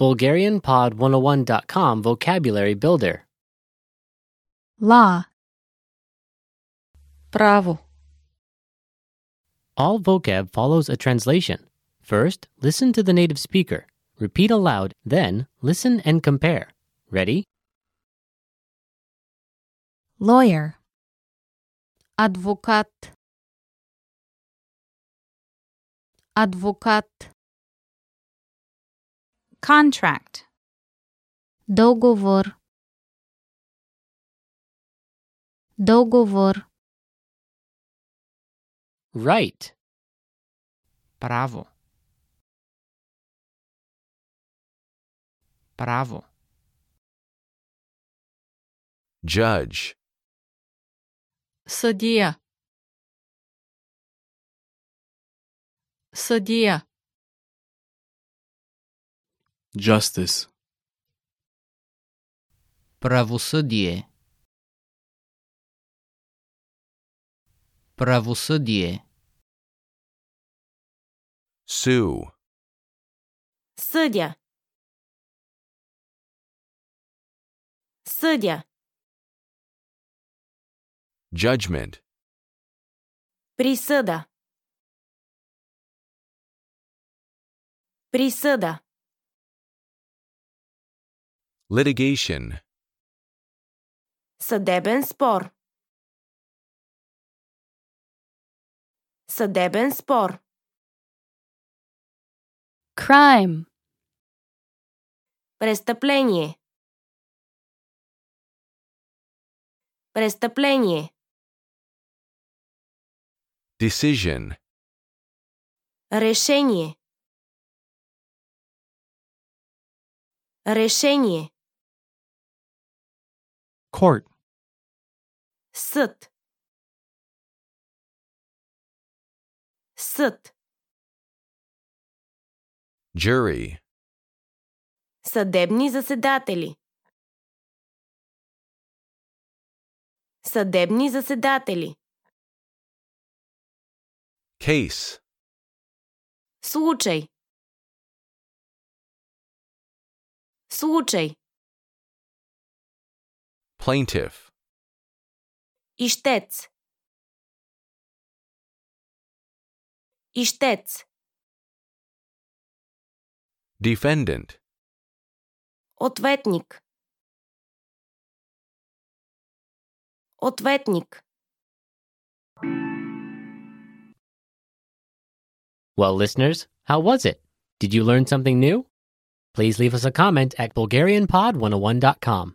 BulgarianPod101.com Vocabulary Builder. Law. Bravo. All vocab follows a translation. First, listen to the native speaker. Repeat aloud, then listen and compare. Ready? Lawyer. Адвокат. Адвокат. Contract. Договор. Договор. Right. Право. Право. Judge. Съдия. Съдия. Justice. Правосъдие. Правосъдие. Sue. Съдя. Съдя. Judgment. Присъда. Присъда. Litigation. Съдебен спор. Съдебен спор. Crime. Престъпление. Престъпление. Decision. Решение. Решение. court съд съд jury съдебни заседатели съдебни заседатели case случай случай plaintiff Ищец Ищец defendant Ответник Ответник Well, listeners, how was it? Did you learn something new? Please leave us a comment at BulgarianPod101.com.